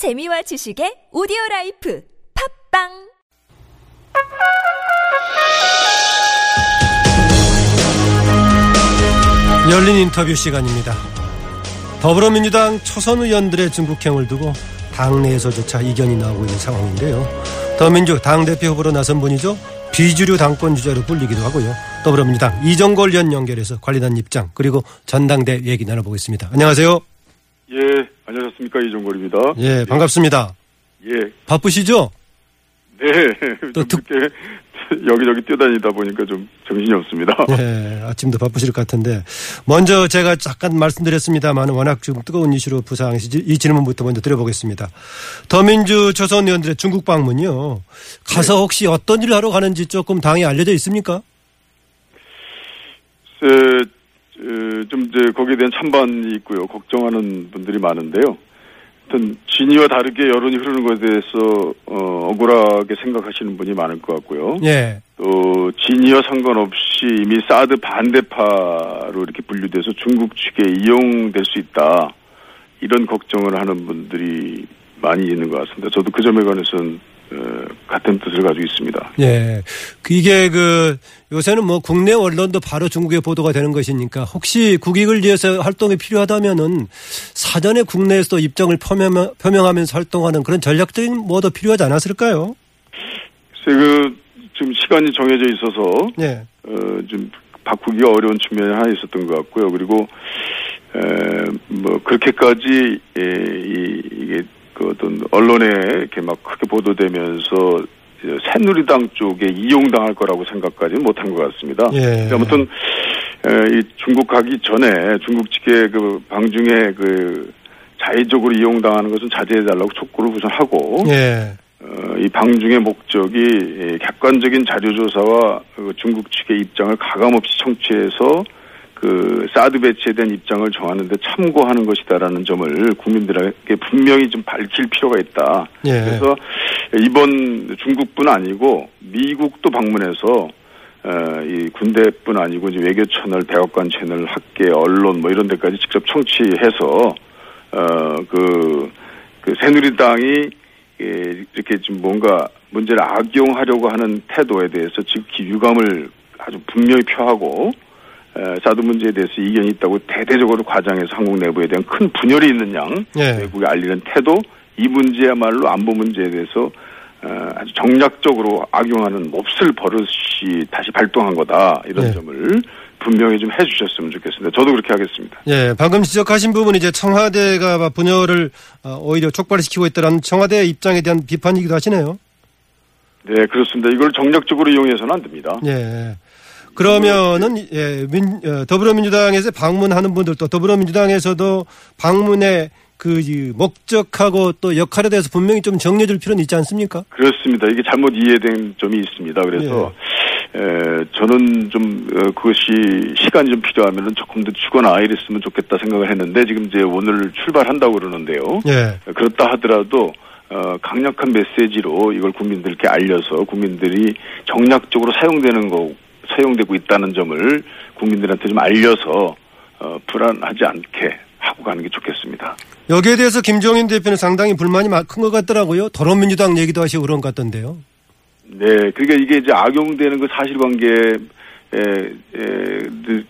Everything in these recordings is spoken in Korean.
재미와 지식의 오디오 life 팟빵 열린 인터뷰 시간입니다. 더불어민주당 초선 의원들의 중국행을 두고 당내에서조차 이견이 나오고 있는 상황인데요. 더민주 당대표 후보로 나선 분이죠. 비주류 당권 주자로 불리기도 하고요. 더불어민주당 이종걸 전 연결해서 관련한 입장 그리고 전당대 얘기 나눠보겠습니다. 안녕하세요. 예, 안녕하십니까 이종골입니다. 예, 반갑습니다. 예, 바쁘시죠? 네. 또좀 이렇게 여기저기 뛰어다니다 보니까 좀 정신이 없습니다. 예, 아침도 바쁘실 것 같은데 먼저 제가 잠깐 말씀드렸습니다만 워낙 좀 뜨거운 이슈로 부상해서 이 질문부터 먼저 드려보겠습니다. 더민주 초선 의원들의 중국 방문이요. 가서 혹시 어떤 일을 하러 가는지 조금 당에 알려져 있습니까? 에, 에, 좀 이제 거기에 대한 찬반이 있고요. 걱정하는 분들이 많은데요. 하여튼 진위와 다르게 여론이 흐르는 것에 대해서 어, 억울하게 생각하시는 분이 많을 것 같고요. 예. 또 진위와 상관없이 이미 사드 반대파로 이렇게 분류돼서 중국 측에 이용될 수 있다 이런 걱정을 하는 분들이 많이 있는 것 같습니다. 저도 그 점에 관해서는 어, 같은 뜻을 가지고 있습니다. 예. 그 이게 그 요새는 뭐 국내 언론도 바로 중국에 보도가 되는 것이니까 혹시 국익을 위해서 활동이 필요하다면은 사전에 국내에서도 입장을 표명, 표명 하면서 활동하는 그런 전략적인 뭐도 필요하지 않았을까요? 그 지금 시간이 정해져 있어서 예. 어, 좀 바꾸기가 어려운 측면이 하나 있었던 것 같고요. 그리고 에, 뭐 그렇게까지 에, 이, 이게 그 어떤 언론에 이렇게 막 크게 보도되면서 새누리당 쪽에 이용당할 거라고 생각까지는 못한 것 같습니다. 예. 아무튼 에, 이 중국 가기 전에 중국 측의 그 방중에 그 자의적으로 이용당하는 것은 자제해달라고 촉구를 우선 하고 예. 어, 이 방중의 목적이 예, 객관적인 자료조사와 그 중국 측의 입장을 가감없이 청취해서 그 사드 배치에 대한 입장을 정하는데 참고하는 것이다라는 점을 국민들에게 분명히 좀 밝힐 필요가 있다. 예. 그래서 이번 중국뿐 아니고 미국도 방문해서 어, 이 군대뿐 아니고 이제 외교 채널, 백악관 채널, 학계, 언론 뭐 이런 데까지 직접 청취해서 어그 그 새누리당이 예, 이렇게 좀 뭔가 문제를 악용하려고 하는 태도에 대해서 즉기 유감을 아주 분명히 표하고 에, 사드 문제에 대해서 이견이 있다고 대대적으로 과장해서 한국 내부에 대한 큰 분열이 있는 양 예. 외국에 알리는 태도 이 문제야말로 안보 문제에 대해서 어, 아주 정략적으로 악용하는 몹쓸 버릇이 다시 발동한 거다 이런 네. 점을 분명히 좀 해주셨으면 좋겠습니다. 저도 그렇게 하겠습니다. 예, 방금 지적하신 부분이 이제 청와대가 분열을 어, 오히려 촉발시키고 있다는 청와대 입장에 대한 비판이기도 하시네요. 네 그렇습니다. 이걸 정략적으로 이용해서는 안 됩니다. 예. 그러면은 예, 민, 어, 더불어민주당에서 방문하는 분들도 더불어민주당에서도 방문의 그 이, 목적하고 또 역할에 대해서 분명히 좀 정리해 줄 필요는 있지 않습니까? 그렇습니다. 이게 잘못 이해된 점이 있습니다. 그래서 에, 저는 좀 어, 그것이 시간이 좀 필요하면은 조금 더 주거나 이랬으면 좋겠다 생각을 했는데 지금 이제 오늘 출발한다고 그러는데요. 예. 그렇다 하더라도 어, 강력한 메시지로 이걸 국민들께 알려서 국민들이 정략적으로 사용되는 거 사용되고 있다는 점을 국민들한테 좀 알려서 어, 불안하지 않게 하고 가는 게 좋겠습니다. 여기에 대해서 김종인 대표는 상당히 불만이 큰 것 같더라고요. 더불어민주당 얘기도 하시고 그런 것 같던데요. 네, 그러니까 이게 이제 악용되는 그 사실관계 에, 에,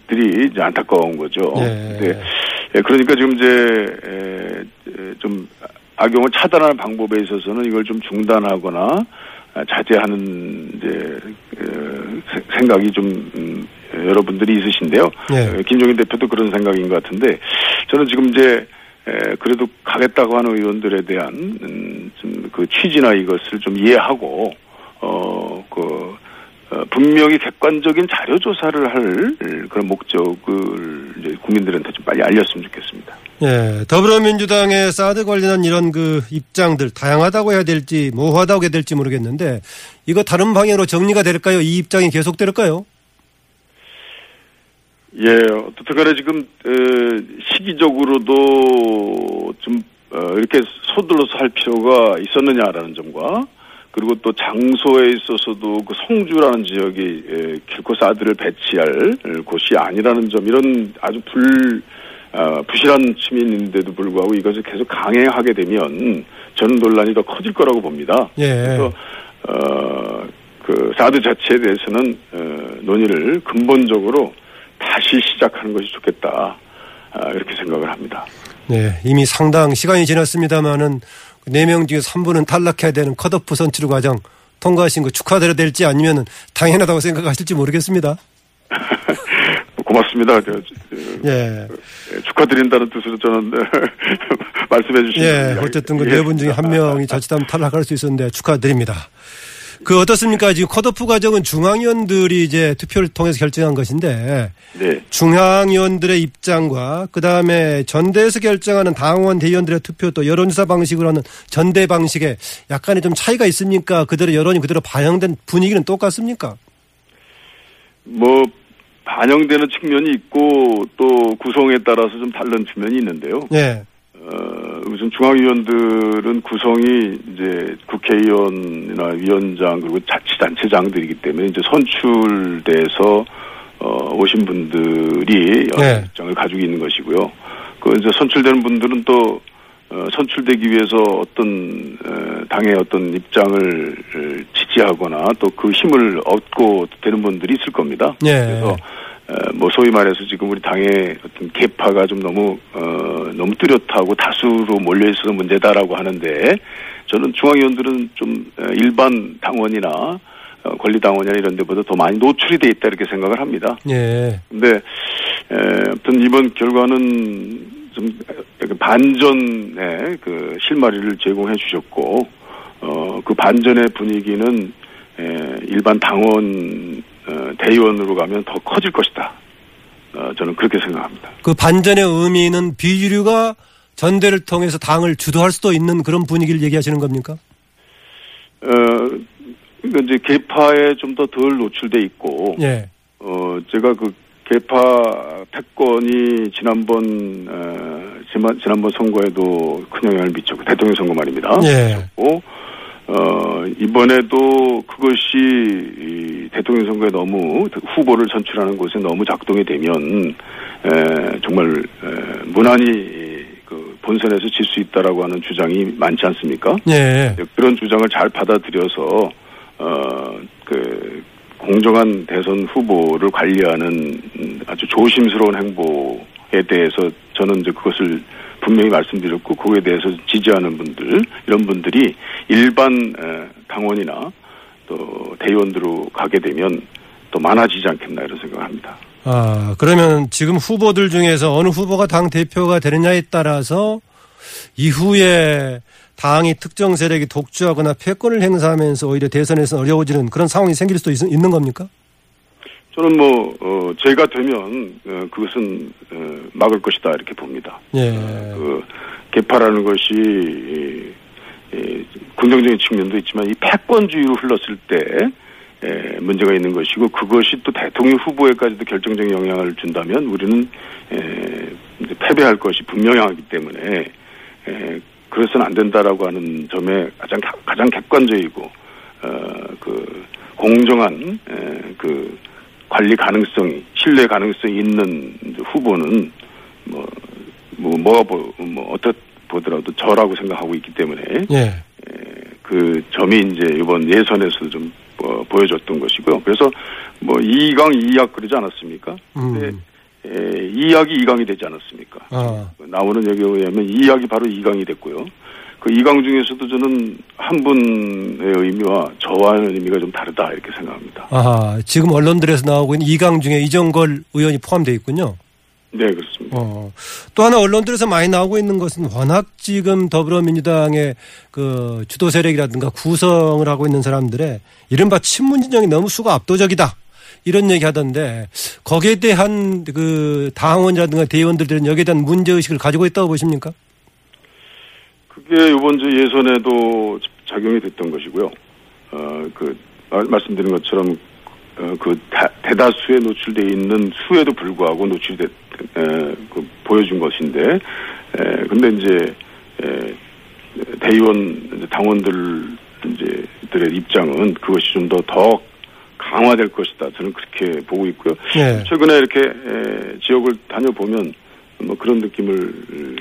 들이 이제 안타까운 거죠. 예. 네. 예, 그러니까 지금 이제 좀 악용을 차단하는 방법에 있어서는 이걸 좀 중단하거나 아, 자제하는 이제 에, 세- 생각이 좀 음, 여러분들이 있으신데요. 예. 에, 김종인 대표도 그런 생각인 것 같은데 저는 지금 이제 에, 그래도 가겠다고 하는 의원들에 대한 음, 좀그 취지나 이것을 좀 이해하고 어, 그, 어, 분명히 객관적인 자료 조사를 할 그런 목적을 이제 국민들한테 좀 빨리 알렸으면 좋겠습니다. 예. 더불어민주당의 사드 관련한 이런 그 입장들 다양하다고 해야 될지 모호하다고 해야 될지 모르겠는데 이거 다른 방향으로 정리가 될까요? 이 입장이 계속될까요? 예, 어떻든 간에 지금, 에, 시기적으로도 좀, 어, 이렇게 서둘러서 할 필요가 있었느냐라는 점과 그리고 또 장소에 있어서도 그 성주라는 지역이 에, 길코 사드를 배치할 곳이 아니라는 점 이런 아주 불 어, 부실한 측면인데도 불구하고 이것을 계속 강행하게 되면 저는 논란이 더 커질 거라고 봅니다. 예. 그래서 어, 그 사드 자체에 대해서는 어, 논의를 근본적으로 다시 시작하는 것이 좋겠다. 아, 이렇게 생각을 합니다. 네, 이미 상당 시간이 지났습니다만은 4명 중에 3분은 탈락해야 되는 컷오프 선출 과정 통과하신 거 축하드려야 될지 아니면 당연하다고 생각하실지 모르겠습니다. 고맙습니다. 저, 저, 예. 예, 축하드린다는 뜻으로 저는 말씀해 주신 예, 어쨌든 그 네 분 중에 한 명이 자칫하면 탈락할 수 있었는데 축하드립니다. 그 어떻습니까? 지금 컷오프 과정은 중앙위원들이 이제 투표를 통해서 결정한 것인데 네. 중앙위원들의 입장과 그 다음에 전대에서 결정하는 당원 대의원들의 투표 또 여론조사 방식으로 하는 전대 방식에 약간의 좀 차이가 있습니까? 그대로 여론이 그대로 반영된 분위기는 똑같습니까? 뭐 반영되는 측면이 있고 또 구성에 따라서 좀 다른 측면이 있는데요. 예. 어, 우선 중앙위원들은 구성이 이제 국회의원이나 위원장 그리고 자치단체장들이기 때문에 이제 선출돼서 어, 오신 분들이 네. 입장을 가지고 있는 것이고요. 그 이제 선출되는 분들은 또 어, 선출되기 위해서 어떤 어, 당의 어떤 입장을 어, 지지하거나 또 그 힘을 얻고 되는 분들이 있을 겁니다. 예. 그래서 어, 뭐 소위 말해서 지금 우리 당의 어떤 개파가 좀 너무 어 너무 뚜렷하고 다수로 몰려 있어서 문제다라고 하는데 저는 중앙위원들은 좀 어, 일반 당원이나 어, 권리당원이나 이런 데보다 더 많이 노출이 돼 있다 이렇게 생각을 합니다. 예. 근데 에, 아무튼 이번 결과는 좀 반전의 그 실마리를 제공해 주셨고 어 그 반전의 분위기는 에, 일반 당원 어, 대의원으로 가면 더 커질 것이다. 어, 저는 그렇게 생각합니다. 그 반전의 의미는 비주류가 전대를 통해서 당을 주도할 수도 있는 그런 분위기를 얘기하시는 겁니까? 어, 그러니까 이제 개파에 좀 더 덜 노출돼 있고, 예. 어, 제가 그 개파 패권이 지난번, 어, 지난, 지난번 선거에도 큰 영향을 미쳤고, 대통령 선거 말입니다. 예. 고 어, 이번에도 그것이 이 대통령 선거에 너무 후보를 선출하는 곳에 너무 작동이 되면 에, 정말 에, 무난히 그 본선에서 질 수 있다라고 하는 주장이 많지 않습니까? 예. 그런 주장을 잘 받아들여서 어 그 공정한 대선 후보를 관리하는 음, 아주 조심스러운 행보에 대해서 저는 이제 그것을 분명히 말씀드렸고 그거에 대해서 지지하는 분들 이런 분들이 일반 에, 당원이나 또 대의원들로 가게 되면 또 많아지지 않겠나 이런 생각합니다. 아, 그러면 지금 후보들 중에서 어느 후보가 당 대표가 되느냐에 따라서 이후에 당이 특정 세력이 독주하거나 패권을 행사하면서 오히려 대선에서 어려워지는 그런 상황이 생길 수도 있, 는 겁니까? 저는 뭐 어, 제가 되면 어, 그것은 어, 막을 것이다 이렇게 봅니다. 예. 그 개파라는 것이 이, 이, 긍정적인 측면도 있지만 이 패권주의로 흘렀을 때 에, 문제가 있는 것이고 그것이 또 대통령 후보에까지도 결정적인 영향을 준다면 우리는 에, 이제 패배할 것이 분명하기 때문에 에, 그래서는 안 된다라고 하는 점에 가장 가장 객관적이고 어, 그 공정한 에, 그 관리 가능성이 신뢰 가능성이 있는 후보는 뭐, 뭐 뭐가 보, 뭐 어떻 보더라도 저라고 생각하고 있기 때문에 예. 그 점이 이제 이번 예선에서도 좀 어, 보여줬던 것이고요. 그래서 뭐 2강 2약 그러지 않았습니까? 근데 음. 에, 2약이 2강이 되지 않았습니까? 아. 나오는 얘기에 의하면 2약이 바로 2강이 됐고요. 그 2강 중에서도 저는 한 분의 의미와 저와의 의미가 좀 다르다 이렇게 생각합니다. 아, 지금 언론들에서 나오고 있는 이강 중에 이정걸 의원이 포함되어 있군요. 네, 그렇습니다. 어. 또 하나 언론들에서 많이 나오고 있는 것은 워낙 지금 더불어민주당의 그 주도 세력이라든가 구성을 하고 있는 사람들의 이른바 친문 진영이 너무 수가 압도적이다. 이런 얘기 하던데 거기에 대한 그 당원이라든가 대의원들은 여기에 대한 문제의식을 가지고 있다고 보십니까? 그게 이번 주 예선에도 작용이 됐던 것이고요. 어, 그, 말- 말씀드린 것처럼, 어, 그, 다- 대다수에 노출돼 있는 수에도 불구하고 노출돼, 에, 그, 보여준 것인데, 에, 근데 이제, 에, 대의원, 이제 당원들, 이제, 들의 입장은 그것이 좀 더, 더 강화될 것이다. 저는 그렇게 보고 있고요. 예. 최근에 이렇게, 에, 지역을 다녀보면, 뭐 그런 느낌을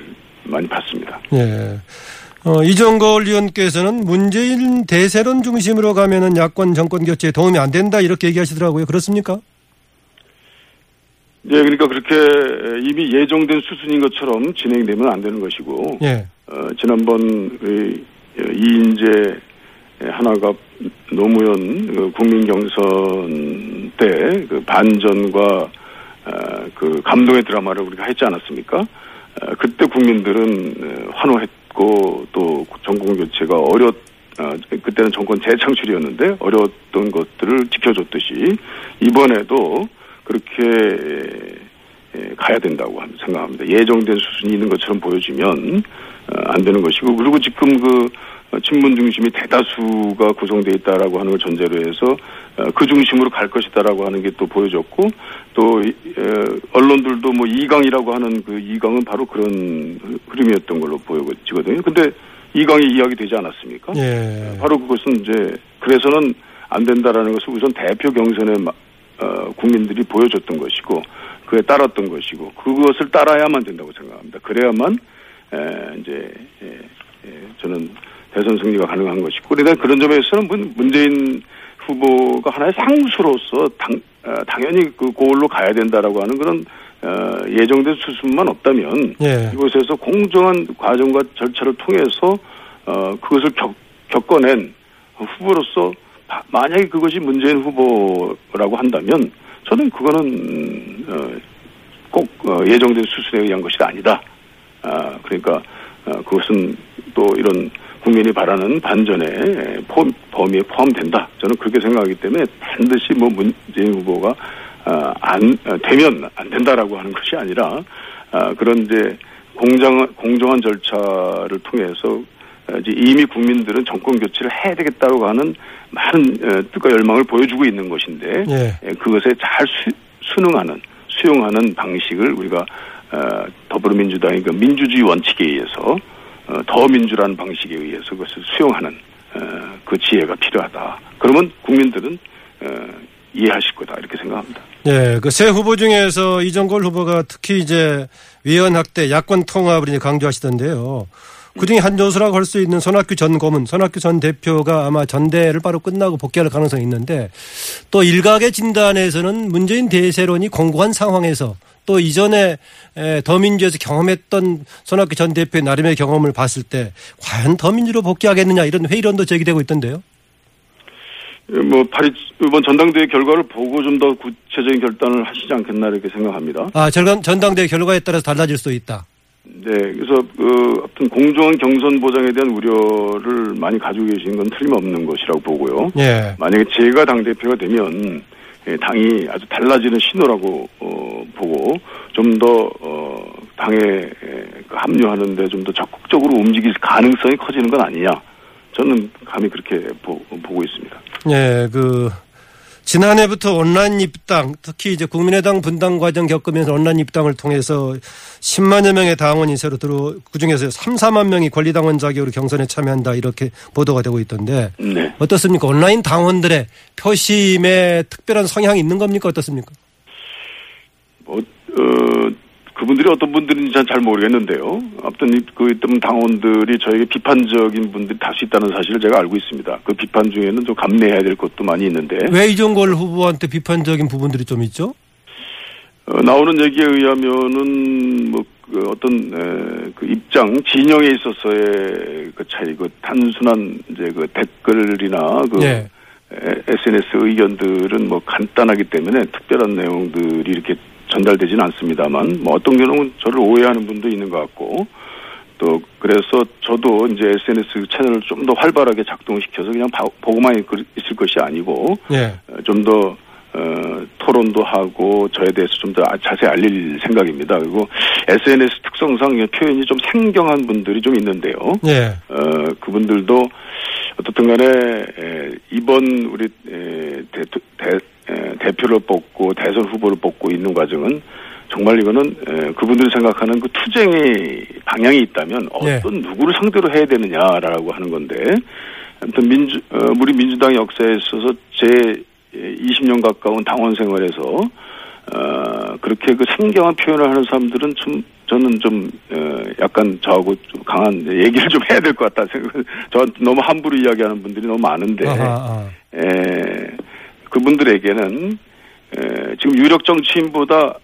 많이 받습니다. 예. 어, 이정걸 의원께서는 문재인 대세론 중심으로 가면은 야권 정권 교체에 도움이 안 된다 이렇게 얘기하시더라고요. 그렇습니까? 예, 그러니까 그렇게 이미 예정된 수순인 것처럼 진행되면 안 되는 것이고, 예. 어, 지난번 그 이인재 하나가 노무현 그 국민 경선 때 그 반전과 어, 그 감동의 드라마를 우리가 했지 않았습니까? 어, 그때 국민들은 어, 환호했고 또 정권 교체가 어렵 어, 그때는 정권 재창출이었는데 어려웠던 것들을 지켜줬듯이 이번에도 그렇게 에, 가야 된다고 함- 생각합니다. 예정된 수순이 있는 것처럼 보여지면 어, 안 되는 것이고 그리고 지금 그 어, 친문 중심이 대다수가 구성돼 있다라고 하는 걸 전제로 해서 어, 그 중심으로 갈 것이다라고 하는 게 또 보여졌고 또 언론들도 뭐 이강이라고 하는 그 이강은 바로 그런 흐름이었던 걸로 보여지거든요. 근데 이강이 이야기 되지 않았습니까? 예. 바로 그것은 이제 그래서는 안 된다라는 것을 우선 대표 경선에 마- 어, 국민들이 보여줬던 것이고 그에 따랐던 것이고 그것을 따라야만 된다고 생각합니다. 그래야만 에, 이제 저는 대선 승리가 가능한 것이고 그러니까 그런 점에서는 문- 문재인 후보가 하나의 상수로서 당, 어, 당연히 그 고을로 가야 된다라고 하는 그런 어, 예정된 수순만 없다면 예. 이곳에서 공정한 과정과 절차를 통해서 어, 그것을 겪, 겪어낸 후보로서 바- 만약에 그것이 문재인 후보라고 한다면 저는 그거는 어, 꼭 어, 예정된 수순에 의한 것이 아니다. 아, 그러니까 어, 그것은 또 이런 국민이 바라는 반전의 포함, 범위에 포함된다. 저는 그렇게 생각하기 때문에 반드시 뭐 문재인 후보가 아, 안 어, 되면 안 된다라고 하는 것이 아니라 아, 그런 이제 공정 공정한 절차를 통해서 어, 이제 이미 국민들은 정권 교체를 해야 되겠다고 하는 많은 어, 뜻과 열망을 보여주고 있는 것인데 예. 예, 그것에 잘 수, 수능하는 수용하는 방식을 우리가 어, 더불어민주당의 그 민주주의 원칙에 의해서 어, 더 민주라는 방식에 의해서 그것을 수용하는 어, 그 지혜가 필요하다. 그러면 국민들은 어, 이해하실 거다 이렇게 생각합니다. 예, 그새 후보 중에서 이정걸 후보가 특히 이제 위원 확대, 야권 통합을 이제 강조하시던데요. 그 중에 한 조수라고 할 수 있는 손학규 전 고문, 손학규 전 대표가 아마 전대를 바로 끝나고 복귀할 가능성이 있는데 또 일각의 진단에서는 문재인 대세론이 공고한 상황에서 또 이전에 에, 더민주에서 경험했던 손학규 전 대표의 나름의 경험을 봤을 때 과연 더민주로 복귀하겠느냐 이런 회의론도 제기되고 있던데요. 예, 뭐 파리 이번 전당대회 결과를 보고 좀 더 구체적인 결단을 하시지 않겠나 이렇게 생각합니다. 아, 전, 전당대회 결과에 따라서 달라질 수 있다. 네, 그래서 그 어떤 공정한 경선 보장에 대한 우려를 많이 가지고 계신 건 틀림없는 것이라고 보고요. 예. 만약에 제가 당 대표가 되면 예, 당이 아주 달라지는 신호라고 어, 보고 좀더 어, 당에 에, 그 합류하는데 좀 더 적극적으로 움직일 가능성이 커지는 건 아니냐. 저는 감히 그렇게 보, 보고 있습니다. 예, 그 지난해부터 온라인 입당, 특히 이제 국민의당 분당 과정 겪으면서 온라인 입당을 통해서 10만여 명의 당원이 새로 들어 그 중에서 3, 4만 명이 권리당원 자격으로 경선에 참여한다 이렇게 보도가 되고 있던데 네. 어떻습니까? 온라인 당원들의 표심에 특별한 성향이 있는 겁니까? 어떻습니까? 뭐, 어, 그분들이 어떤 분들인지 전잘 모르겠는데요. 아무튼 이- 그 있던 당원들이 저에게 비판적인 분들이 다수 있다는 사실을 제가 알고 있습니다. 그 비판 중에는 좀 감내해야 될 것도 많이 있는데 왜 이종걸 후보한테 비판적인 부분들이 좀 있죠? 어, 나오는 얘기에 의하면은 뭐 그 어떤 에, 그 입장 진영에 있어서의 그 차이, 그 단순한 이제 그 댓글이나 그 예. 에, SNS 의견들은 뭐 간단하기 때문에 특별한 내용들이 이렇게 전달되지는 않습니다만 뭐 어떤 경우는 저를 오해하는 분도 있는 것 같고 또 그래서 저도 이제 SNS 채널을 좀 더 활발하게 작동시켜서 그냥 봐- 보고만 있- 있을 것이 아니고 예. 좀더 어, 토론도 하고 저에 대해서 좀 더 자세히 알릴 생각입니다. 그리고 SNS 특성상 표현이 좀 생경한 분들이 좀 있는데요. 예. 어, 그분들도 어떻든 간에 에, 이번 우리 에, 대, 대, 에, 대표를 뽑고 대선 후보를 뽑고 있는 과정은 정말 이거는 에, 그분들이 생각하는 그 투쟁의 방향이 있다면 예. 어떤 누구를 상대로 해야 되느냐라고 하는 건데 아무튼 민주 어, 우리 민주당 역사에 있어서 제 20년 가까운 당원 생활에서 어, 그렇게 그 생경한 표현을 하는 사람들은 좀 저는 좀 어, 약간 저하고 좀 강한 얘기를 좀 해야 될 것 같다 생각. 저 너무 함부로 이야기하는 분들이 너무 많은데 아하, 아. 에, 그분들에게는 에, 지금 유력 정치인보다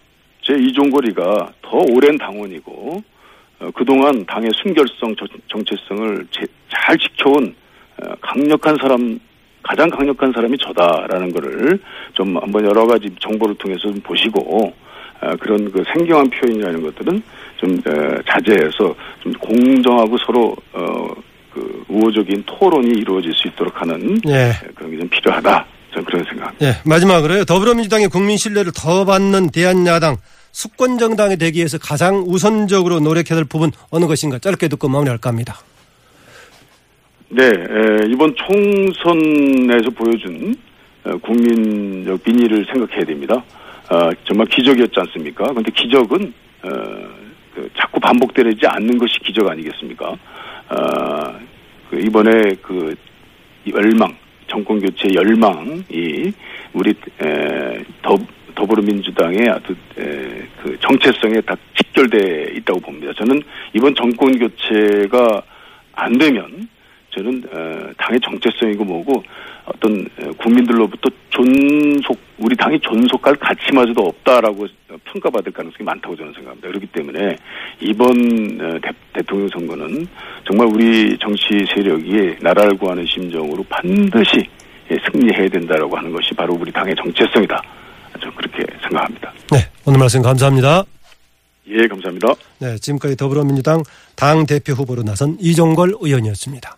제 이종거리가 더 오랜 당원이고 어, 그동안 당의 순결성, 저- 정체성을 제- 잘 지켜온 어, 강력한 사람, 가장 강력한 사람이 저다라는 거를 좀 한번 여러 가지 정보를 통해서 좀 보시고 어, 그런 그 생경한 표현이라는 것들은 좀 어, 자제해서 좀 공정하고 서로 어, 그 우호적인 토론이 이루어질 수 있도록 하는 예. 그런 게 좀 필요하다. 저는 그런 생각합니다. 예, 마지막으로요. 더불어민주당의 국민 신뢰를 더 받는 대한야당 수권 정당이 되기 위해서 가장 우선적으로 노력해야 될 부분 어느 것인가 짧게 듣고 마무리할까 합니다. 네, 에, 이번 총선에서 보여준 어, 국민적 민의를 생각해야 됩니다. 아, 정말 기적이었지 않습니까? 그런데 기적은 어, 그 자꾸 반복되지 않는 것이 기적 아니겠습니까? 아, 그 이번에 그 열망, 정권 교체 열망이 우리 에, 더 더불어민주당의 아주 에, 그 정체성에 다 직결돼 있다고 봅니다. 저는 이번 정권 교체가 안 되면 저는 어, 당의 정체성이고 뭐고 어떤 어, 국민들로부터 존속 우리 당이 존속할 가치마저도 없다라고 평가받을 가능성이 많다고 저는 생각합니다. 그렇기 때문에 이번 어, 대, 대통령 선거는 정말 우리 정치 세력이 나라를 구하는 심정으로 반드시 예, 승리해야 된다라고 하는 것이 바로 우리 당의 정체성이다. 저는 그렇게 생각합니다. 네, 오늘 말씀 감사합니다. 예, 감사합니다. 네, 지금까지 더불어민주당 당 대표 후보로 나선 이종걸 의원이었습니다.